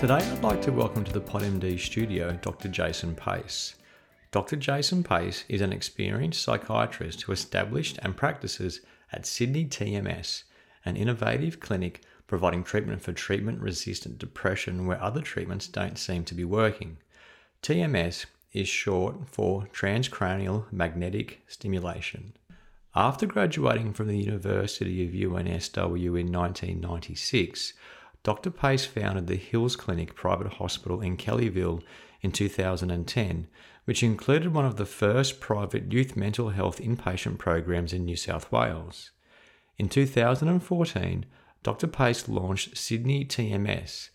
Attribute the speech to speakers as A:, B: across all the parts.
A: Today, I'd like to welcome to the PodMD studio Dr. Jason Pace. Dr. Jason Pace is an experienced psychiatrist who established and practices at Sydney TMS, an innovative clinic providing treatment for treatment resistant depression where other treatments don't seem to be working. TMS is short for transcranial magnetic stimulation. After graduating from the University of UNSW in 1996, Dr. Pace founded the Hills Clinic private hospital in Kellyville in 2010, which included one of the first private youth mental health inpatient programs in New South Wales. In 2014, Dr. Pace launched Sydney TMS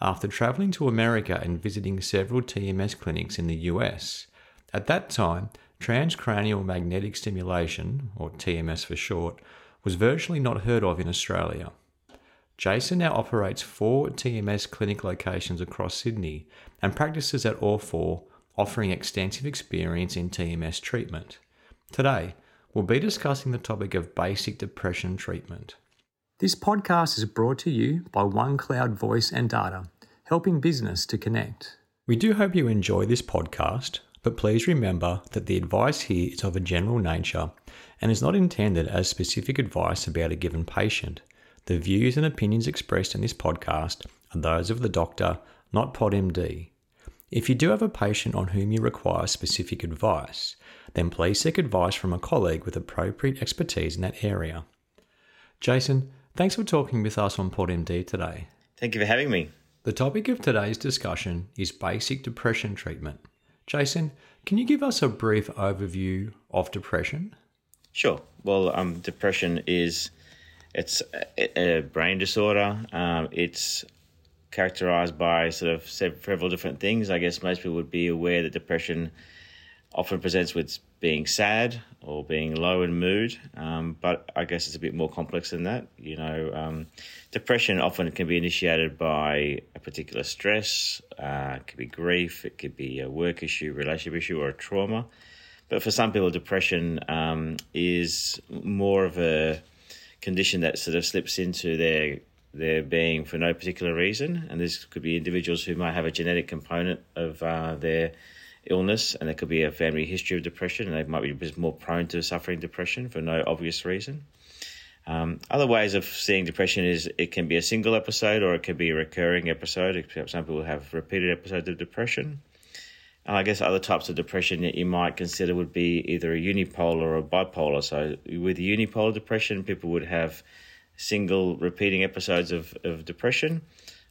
A: after travelling to America and visiting several TMS clinics in the US. At that time, transcranial magnetic stimulation, or TMS for short, was virtually not heard of in Australia. Jason now operates four TMS clinic locations across Sydney and practices at all four, offering extensive experience in TMS treatment. Today, we'll be discussing the topic of basic depression treatment. This podcast is brought to you by OneCloud Voice and Data, helping business to connect. We do hope you enjoy this podcast, but please remember that the advice here is of a general nature and is not intended as specific advice about a given patient. The views and opinions expressed in this podcast are those of the doctor, not PodMD. If you do have a patient on whom you require specific advice, then please seek advice from a colleague with appropriate expertise in that area. Jason, thanks for talking with us on PodMD today.
B: Thank you for having me.
A: The topic of today's discussion is basic depression treatment. Jason, can you give us a brief overview of depression?
B: Sure. Well, um, depression is it's a, a brain disorder. Um, it's characterized by sort of several different things. I guess most people would be aware that depression often presents with being sad or being low in mood, um, but I guess it's a bit more complex than that. You know, um, depression often can be initiated by a particular stress, uh, it could be grief, it could be a work issue, relationship issue, or a trauma. But for some people, depression um, is more of a condition that sort of slips into their their being for no particular reason, and this could be individuals who might have a genetic component of uh, their illness, and there could be a family history of depression, and they might be more prone to suffering depression for no obvious reason. Um, other ways of seeing depression is it can be a single episode or it can be a recurring episode. Some people have repeated episodes of depression. And I guess other types of depression that you might consider would be either a unipolar or a bipolar. So with unipolar depression, people would have single repeating episodes of, of depression.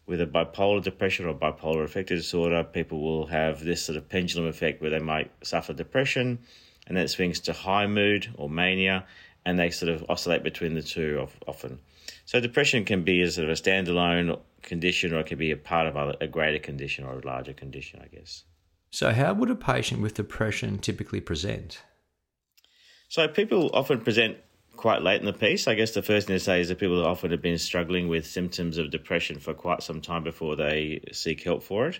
B: With a bipolar depression or bipolar affective disorder, people will have this sort of pendulum effect where they might suffer depression and then it swings to high mood or mania and they sort of oscillate between the two often. So depression can be a sort of a standalone condition or it can be a part of a greater condition or a larger condition, I guess.
A: So, how would a patient with depression typically present?
B: So, people often present quite late in the piece. I guess the first thing to say is that people often have been struggling with symptoms of depression for quite some time before they seek help for it.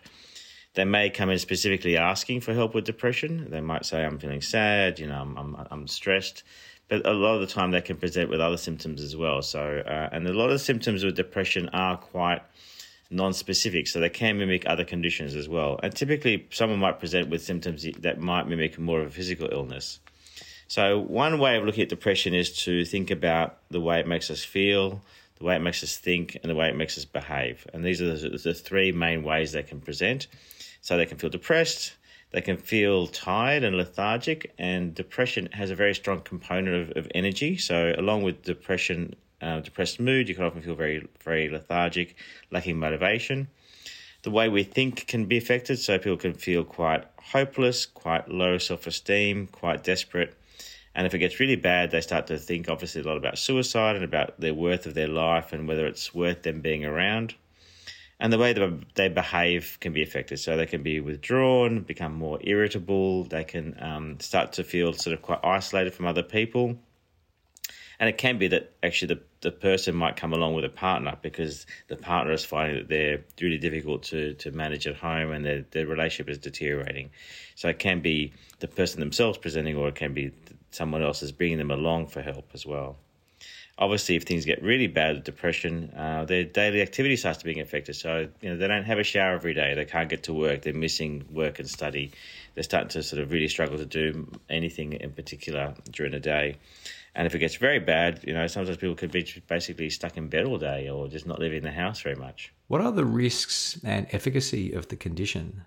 B: They may come in specifically asking for help with depression. They might say, I'm feeling sad, you know, I'm, I'm, I'm stressed. But a lot of the time they can present with other symptoms as well. So, uh, and a lot of symptoms with depression are quite non-specific, so they can mimic other conditions as well. And typically, someone might present with symptoms that might mimic more of a physical illness. So, one way of looking at depression is to think about the way it makes us feel, the way it makes us think, and the way it makes us behave. And these are the, three main ways they can present. So, they can feel depressed, they can feel tired and lethargic, and depression has a very strong component of, of energy. So, along with depression uh, depressed mood. You can often feel very, very lethargic, lacking motivation. The way we think can be affected, so people can feel quite hopeless, quite low self esteem, quite desperate. And if it gets really bad, they start to think obviously a lot about suicide and about the worth of their life and whether it's worth them being around. And the way that they behave can be affected. So they can be withdrawn, become more irritable, they can um, start to feel sort of quite isolated from other people and it can be that actually the, the person might come along with a partner because the partner is finding that they're really difficult to, to manage at home and their, their relationship is deteriorating. So it can be the person themselves presenting, or it can be someone else is bringing them along for help as well. obviously, if things get really bad depression, uh, their daily activity starts to being affected. So, you know, they don't have a shower every day. They can't get to work. They're missing work and study. They're starting to sort of really struggle to do anything in particular during the day. And if it gets very bad, you know, sometimes people could be basically stuck in bed all day or just not leaving the house very much.
A: What are the risks and efficacy of the condition?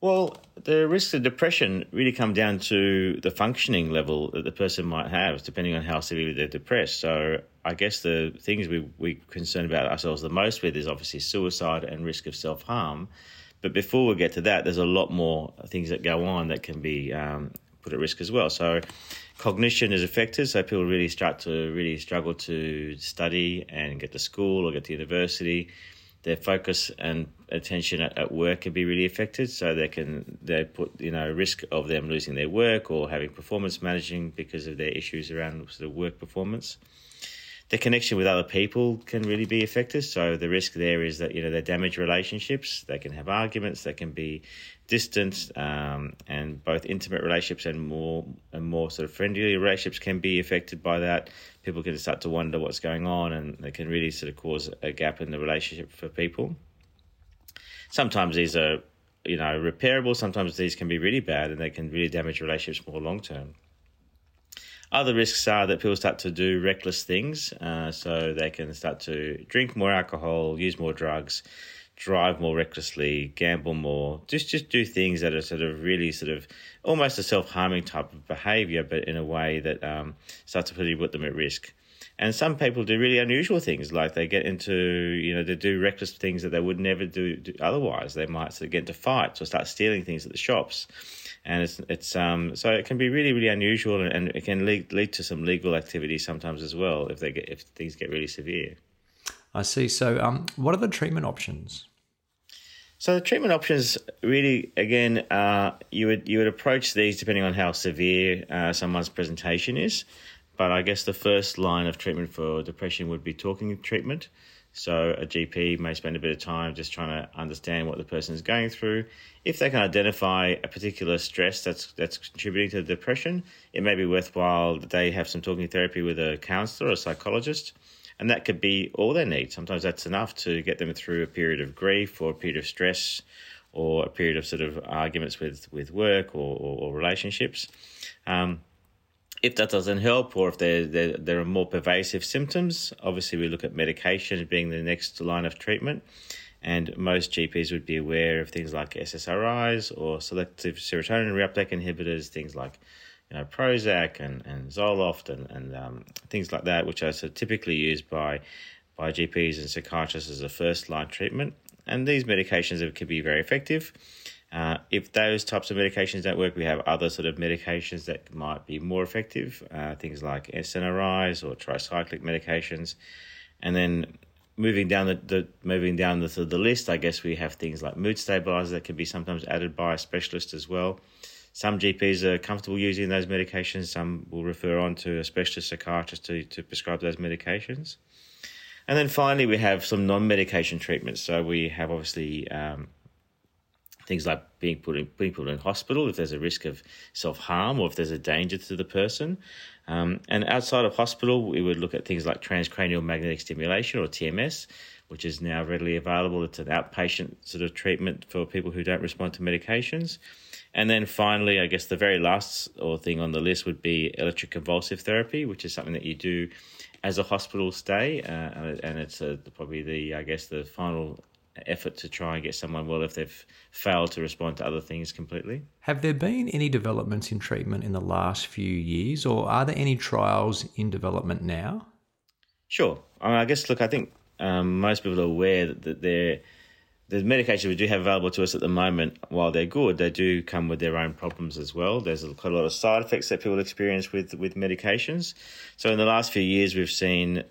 B: Well, the risks of depression really come down to the functioning level that the person might have, depending on how severely they're depressed. So, I guess the things we we concern about ourselves the most with is obviously suicide and risk of self harm. But before we get to that, there's a lot more things that go on that can be um, put at risk as well. So, cognition is affected. So people really start to really struggle to study and get to school or get to university their focus and attention at, at, work can be really affected. So they can they put you know risk of them losing their work or having performance managing because of their issues around sort of work performance. The connection with other people can really be affected. So the risk there is that you know they damage relationships. They can have arguments. They can be distant, um, and both intimate relationships and more and more sort of friendly relationships can be affected by that. People can start to wonder what's going on, and it can really sort of cause a gap in the relationship for people. Sometimes these are, you know, repairable. Sometimes these can be really bad, and they can really damage relationships more long term. Other risks are that people start to do reckless things, uh, so they can start to drink more alcohol, use more drugs, drive more recklessly, gamble more, just just do things that are sort of really sort of almost a self harming type of behaviour, but in a way that um, starts to really put them at risk. And some people do really unusual things, like they get into, you know, they do reckless things that they would never do, do otherwise. They might sort of get into fights or start stealing things at the shops and it's it's um so it can be really really unusual and, and it can lead lead to some legal activity sometimes as well if they get if things get really severe.
A: I see. So, um, what are the treatment options?
B: So the treatment options really, again, uh, you would you would approach these depending on how severe uh, someone's presentation is. But I guess the first line of treatment for depression would be talking treatment. So a GP may spend a bit of time just trying to understand what the person is going through. If they can identify a particular stress that's that's contributing to the depression, it may be worthwhile that they have some talking therapy with a counsellor or a psychologist. And that could be all they need. Sometimes that's enough to get them through a period of grief or a period of stress or a period of sort of arguments with, with work or, or, or relationships. Um, if that doesn't help, or if there, there, there are more pervasive symptoms, obviously we look at medication being the next line of treatment. And most GPs would be aware of things like SSRIs or selective serotonin reuptake inhibitors, things like you know Prozac and, and Zoloft and, and um, things like that, which are typically used by by GPs and psychiatrists as a first line treatment. And these medications can be very effective. Uh, if those types of medications don't work, we have other sort of medications that might be more effective, uh, things like SNRIs or tricyclic medications. And then moving down the, the moving down the, the list, I guess we have things like mood stabilizers that can be sometimes added by a specialist as well. Some GPs are comfortable using those medications. Some will refer on to a specialist psychiatrist to, to prescribe those medications. And then finally, we have some non medication treatments. So we have obviously um, things like being put in, putting people in hospital if there's a risk of self harm or if there's a danger to the person. Um, and outside of hospital, we would look at things like transcranial magnetic stimulation or TMS, which is now readily available. It's an outpatient sort of treatment for people who don't respond to medications. And then finally, I guess the very last or thing on the list would be electroconvulsive therapy, which is something that you do as a hospital stay, uh, and it's uh, probably the I guess the final effort to try and get someone well if they've failed to respond to other things completely.
A: Have there been any developments in treatment in the last few years, or are there any trials in development now?
B: Sure. I, mean, I guess, look, I think um, most people are aware that, that they're, the medications we do have available to us at the moment, while they're good, they do come with their own problems as well. There's quite a lot of side effects that people experience with, with medications. So, in the last few years, we've seen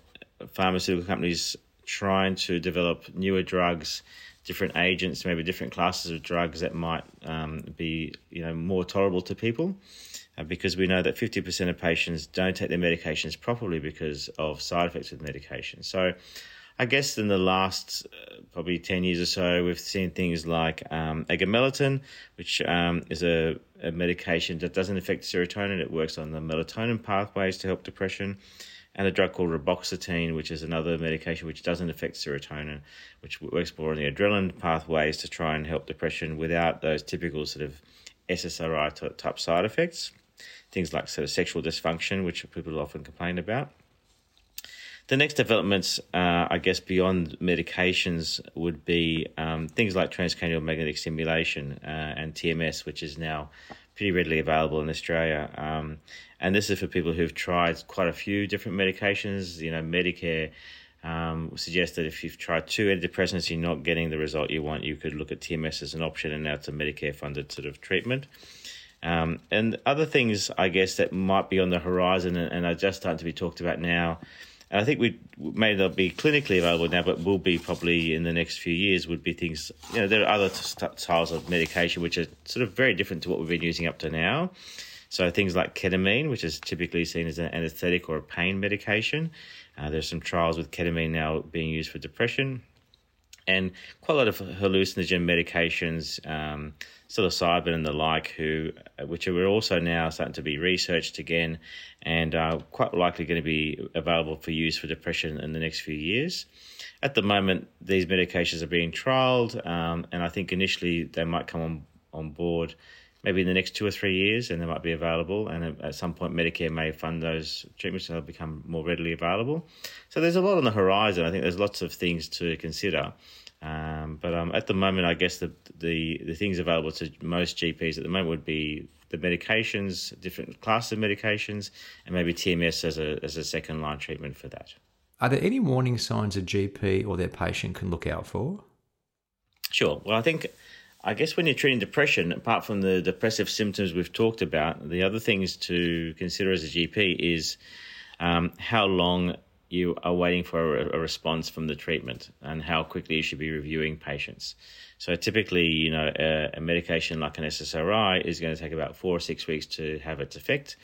B: pharmaceutical companies trying to develop newer drugs, different agents, maybe different classes of drugs that might um, be you know more tolerable to people. Uh, because we know that 50% of patients don't take their medications properly because of side effects with medication. So, I guess in the last uh, probably 10 years or so, we've seen things like um, which um, is a, a, medication that doesn't affect serotonin. It works on the melatonin pathways to help depression. and a drug called reboxetine, which is another medication which doesn't affect serotonin, which works more on the adrenaline pathways to try and help depression without those typical sort of SSRI type side effects. Things like sort of sexual dysfunction, which people often complain about. The next developments, uh, I guess, beyond medications would be um, things like transcranial magnetic stimulation uh, and TMS, which is now pretty readily available in Australia. Um, and this is for people who've tried quite a few different medications. You know, Medicare um, suggests that if you've tried two antidepressants, you're not getting the result you want, you could look at TMS as an option, and now it's a Medicare funded sort of treatment. Um, and other things, I guess, that might be on the horizon and, and are just starting to be talked about now and I think we may not be clinically available now, but will be probably in the next few years. Would be things. You know, there are other styles of medication which are sort of very different to what we've been using up to now. So things like ketamine, which is typically seen as an anesthetic or a pain medication. Uh, there's some trials with ketamine now being used for depression and quite a lot of hallucinogen medications, um, psilocybin and the like, who which are also now starting to be researched again, and are quite likely going to be available for use for depression in the next few years. At the moment, these medications are being trialled, um, and I think initially they might come on on board maybe in the next two or three years, and they might be available. And at some point, Medicare may fund those treatments, and they'll become more readily available. So there's a lot on the horizon. I think there's lots of things to consider. Um, but um, at the moment, I guess the, the the things available to most GPs at the moment would be the medications, different classes of medications, and maybe TMS as a as a second line treatment for that.
A: Are there any warning signs a GP or their patient can look out for?
B: Sure. Well, I think I guess when you're treating depression, apart from the depressive symptoms we've talked about, the other things to consider as a GP is um, how long you are waiting for a, a, response from the treatment and how quickly you should be reviewing patients. So typically, you know, a, a, medication like an SSRI is going to take about four or six weeks to have its effect.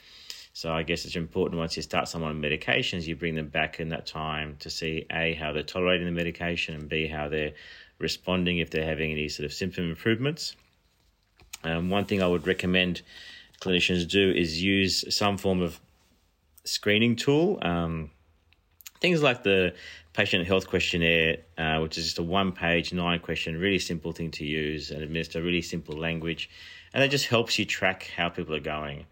B: So I guess it's important once you start someone on medications, you bring them back in that time to see a how they're tolerating the medication and b how they're responding if they're having any sort of symptom improvements. Um, one thing I would recommend clinicians do is use some form of screening tool. Um, Things like the patient health questionnaire, uh, which is just a one page, nine question, really simple thing to use and administer really simple language. And it just helps you track how people are going.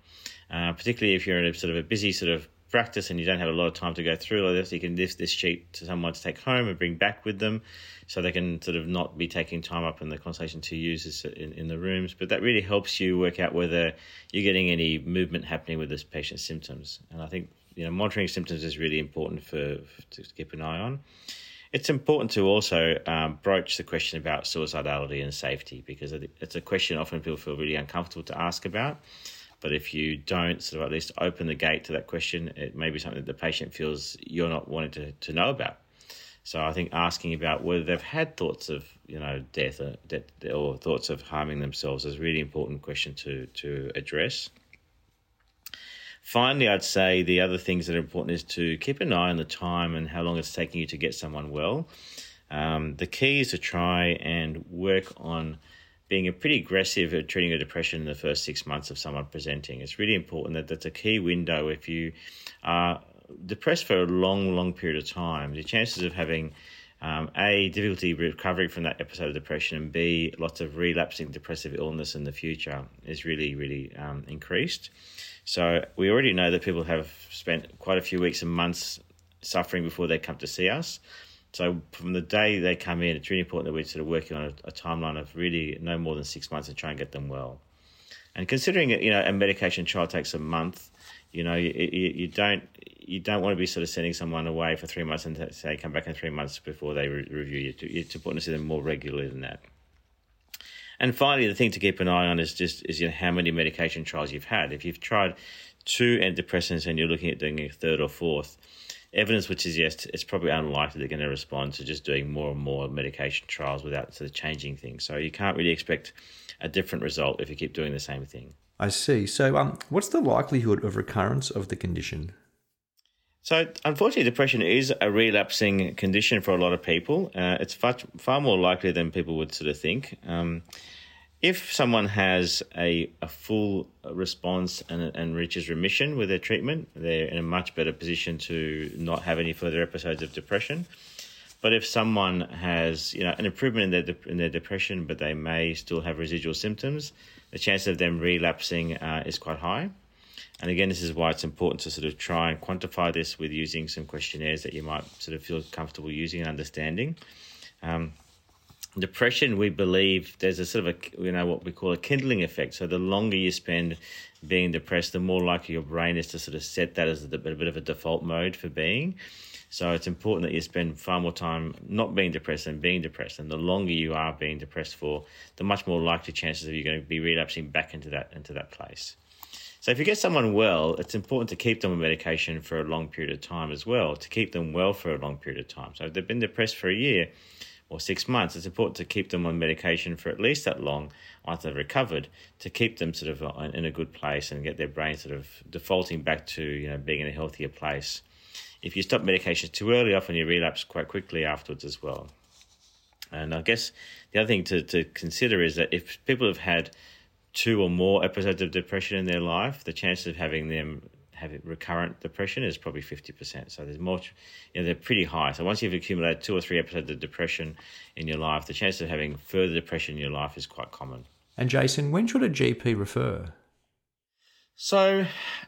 B: Uh, particularly if you're in a sort of a busy sort of practice and you don't have a lot of time to go through all this, you can give this sheet to someone to take home and bring back with them so they can sort of not be taking time up in the consultation to use this in, in the rooms. But that really helps you work out whether you're getting any movement happening with this patient's symptoms. And I think you know, monitoring symptoms is really important for, for to keep an eye on. It's important to also um, broach the question about suicidality and safety because it's a question often people feel really uncomfortable to ask about. But if you don't sort of at least open the gate to that question, it may be something that the patient feels you're not wanting to, to know about. So I think asking about whether they've had thoughts of you know death or, death or thoughts of harming themselves is a really important question to to address. Finally, I'd say the other things that are important is to keep an eye on the time and how long it's taking you to get someone well. Um, the key is to try and work on being pretty aggressive at treating a depression in the first six months of someone presenting. It's really important that that's a key window. If you are depressed for a long, long period of time, the chances of having um, a difficulty recovering from that episode of depression and b lots of relapsing depressive illness in the future is really really um, increased so we already know that people have spent quite a few weeks and months suffering before they come to see us. So from the day they come in, it's really important that we're sort of working on a, a timeline of really no more than six months to try and get them well. And considering you know a medication trial takes a month, you know you, you, you don't you don't want to be sort of sending someone away for three months and say come back in three months before they re- review you. It's important to see them more regularly than that. And finally, the thing to keep an eye on is just is you know, how many medication trials you've had. If you've tried two antidepressants and you're looking at doing a third or fourth, evidence would suggest it's probably unlikely they're going to respond to just doing more and more medication trials without sort of changing things. So you can't really expect a different result if you keep doing the same thing.
A: I see. So, um, what's the likelihood of recurrence of the condition?
B: So, unfortunately, depression is a relapsing condition for a lot of people. Uh, it's far, far more likely than people would sort of think. Um, if someone has a, a full response and, and reaches remission with their treatment, they're in a much better position to not have any further episodes of depression. But if someone has, you know, an improvement in their in their depression, but they may still have residual symptoms, the chance of them relapsing uh, is quite high. And again, this is why it's important to sort of try and quantify this with using some questionnaires that you might sort of feel comfortable using and understanding. Um, depression, we believe there's a sort of a you know what we call a kindling effect. So the longer you spend being depressed, the more likely your brain is to sort of set that as a, bit of a default mode for being. So it's important that you spend far more time not being depressed than being depressed. And the longer you are being depressed for, the much more likely chances of you going to be relapsing back into that into that place. So if you get someone well, it's important to keep them on medication for a long period of time as well, to keep them well for a long period of time. So if they've been depressed for a year or six months, it's important to keep them on medication for at least that long once they've recovered, to keep them sort of in a good place and get their brain sort of defaulting back to you know being in a healthier place if you stop medication too early, often you relapse quite quickly afterwards as well. And I guess the other thing to, to consider is that if people have had two or more episodes of depression in their life, the chances of having them have recurrent depression is probably 50%. So there's more, you know, they're pretty high. So once you've accumulated two or three episodes of depression in your life, the chance of having further depression in your life is quite common.
A: And Jason, when should a GP refer?
B: So,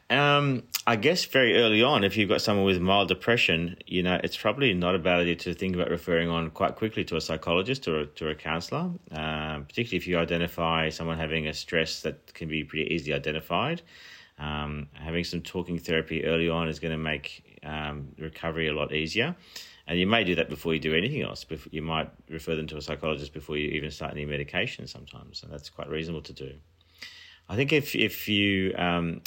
B: um, I guess very early on, if you've got someone with mild depression, you know, it's probably not a bad idea to think about referring on quite quickly to a psychologist or to a counsellor, um, particularly if you identify someone having a stress that can be pretty easily identified. Um, having some talking therapy early on is going to make um, recovery a lot easier. And you may do that before you do anything else. You might refer them to a psychologist before you even start any medication sometimes, and that's quite reasonable to do. I think if if you um,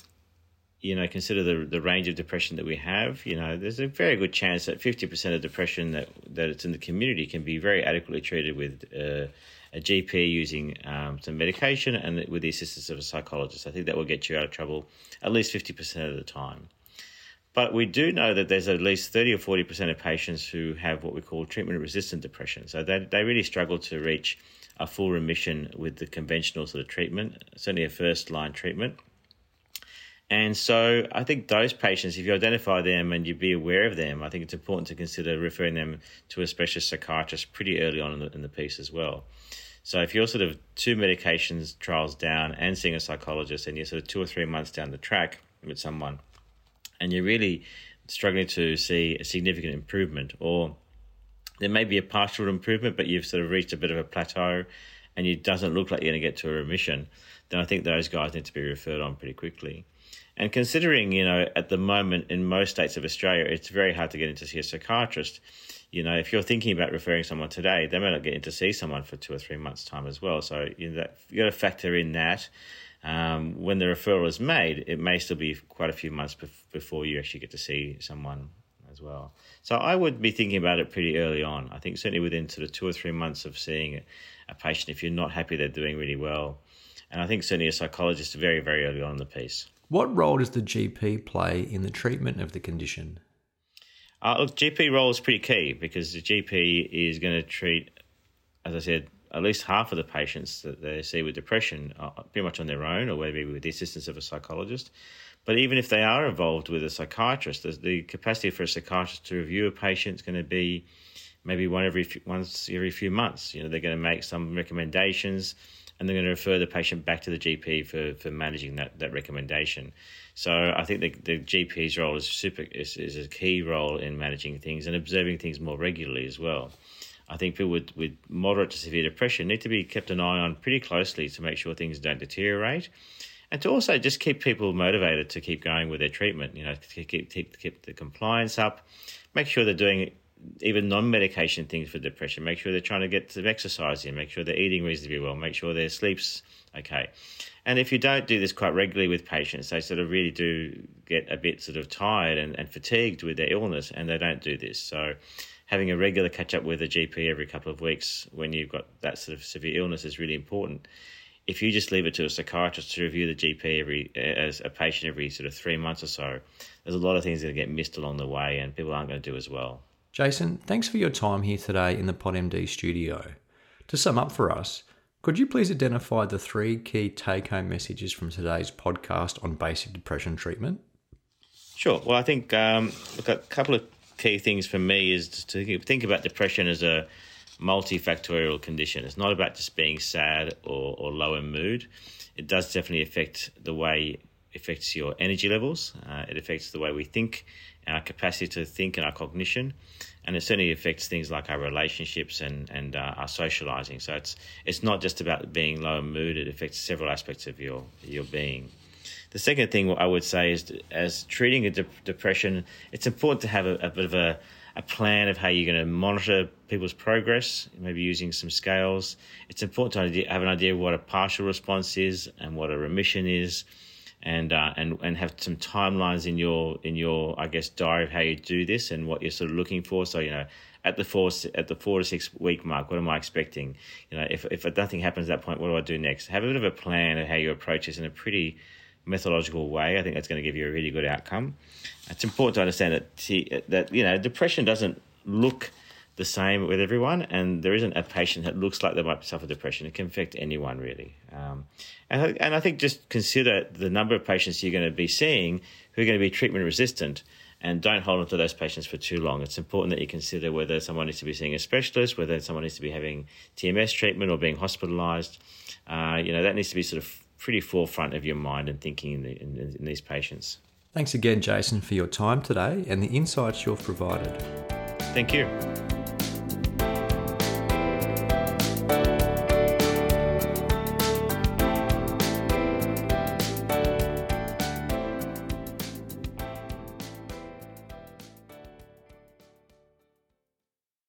B: you know consider the the range of depression that we have, you know, there's a very good chance that fifty percent of depression that that it's in the community can be very adequately treated with. Uh, a GP using um, some medication and with the assistance of a psychologist. I think that will get you out of trouble at least 50% of the time. But we do know that there's at least 30 or 40% of patients who have what we call treatment resistant depression. So they, they really struggle to reach a full remission with the conventional sort of treatment, certainly a first line treatment. And so I think those patients, if you identify them and you be aware of them, I think it's important to consider referring them to a specialist psychiatrist pretty early on in the, in the piece as well. So if you're sort of two medications trials down and seeing a psychologist and you're sort of two or three months down the track with someone and you're really struggling to see a significant improvement or there may be a partial improvement, but you've sort of reached a bit of a plateau and it doesn't look like you're going to get to a remission, then I think those guys need to be referred on pretty quickly. And considering, you know, at the moment in most states of Australia, it's very hard to get in to see a psychiatrist. You know, if you're thinking about referring someone today, they may not get in to see someone for two or three months' time as well. So you know, that, you got to factor in that. Um, when the referral is made, it may still be quite a few months before you actually get to see someone as well. So I would be thinking about it pretty early on. I think certainly within sort of two or three months of seeing a patient, if you're not happy they're doing really well. And I think certainly a psychologist very, very early on in the piece.
A: What role does the GP play in the treatment of the condition?
B: Uh, look, GP role is pretty key because the GP is going to treat, as I said, at least half of the patients that they see with depression are pretty much on their own or maybe with the assistance of a psychologist. But even if they are involved with a psychiatrist, the capacity for a psychiatrist to review a patient is going to be maybe one every few, once every few months. You know, they're going to make some recommendations, and they're going to refer the patient back to the GP for, for managing that, that recommendation. So I think the, the GP's role is super is, is a key role in managing things and observing things more regularly as well. I think people with, with moderate to severe depression need to be kept an eye on pretty closely to make sure things don't deteriorate and to also just keep people motivated to keep going with their treatment. You know, to keep keep keep the compliance up, make sure they're doing even non-medication things for depression. Make sure they're trying to get some exercise in. Make sure they're eating reasonably well. Make sure their sleep's okay. And if you don't do this quite regularly with patients, they sort of really do get a bit sort of tired and, and fatigued with their illness, and they don't do this. So having a regular catch up with a GP every couple of weeks when you've got that sort of severe illness is really important if you just leave it to a psychiatrist to review the GP every uh, as a patient every sort of three months or so, there's a lot of things that get missed along the way, and people aren't going to do as well.
A: Jason, thanks for your time here today in the PodMD studio. To sum up for us, Could you please identify the three key take home messages from today's podcast on basic depression treatment?
B: Sure. Well, I think um, look, a couple of key things for me is to think about depression as a multifactorial condition. It's not about just being sad or, or low in mood. It does definitely affect the way it affects your energy levels. Uh, it affects the way we think, our capacity to think, and our cognition, and it certainly affects things like our relationships and and uh, our socializing. So it's it's not just about being low mood. It affects several aspects of your your being. The second thing I would say is, as treating a de- depression, it's important to have a, a bit of a a plan of how you're going to monitor people's progress, maybe using some scales. It's important to have an idea of what a partial response is and what a remission is, and uh, and and have some timelines in your in your I guess diary of how you do this and what you're sort of looking for. So you know, at the four at the four to six week mark, what am I expecting? You know, if if nothing happens at that point, what do I do next? Have a bit of a plan of how you approach this in a pretty methodological way. I think that's going to give you a really good outcome. It's important to understand that that you know depression doesn't look the same with everyone, and there isn't a patient that looks like they might suffer depression. It can affect anyone really, um, and I, and I think just consider the number of patients you're going to be seeing who are going to be treatment resistant. And don't hold on to those patients for too long. It's important that you consider whether someone needs to be seeing a specialist, whether someone needs to be having TMS treatment or being hospitalised. Uh, you know that needs to be sort of pretty forefront of your mind and thinking in, the, in, in these patients.
A: Thanks again, Jason, for your time today and the insights you've provided.
B: Thank you.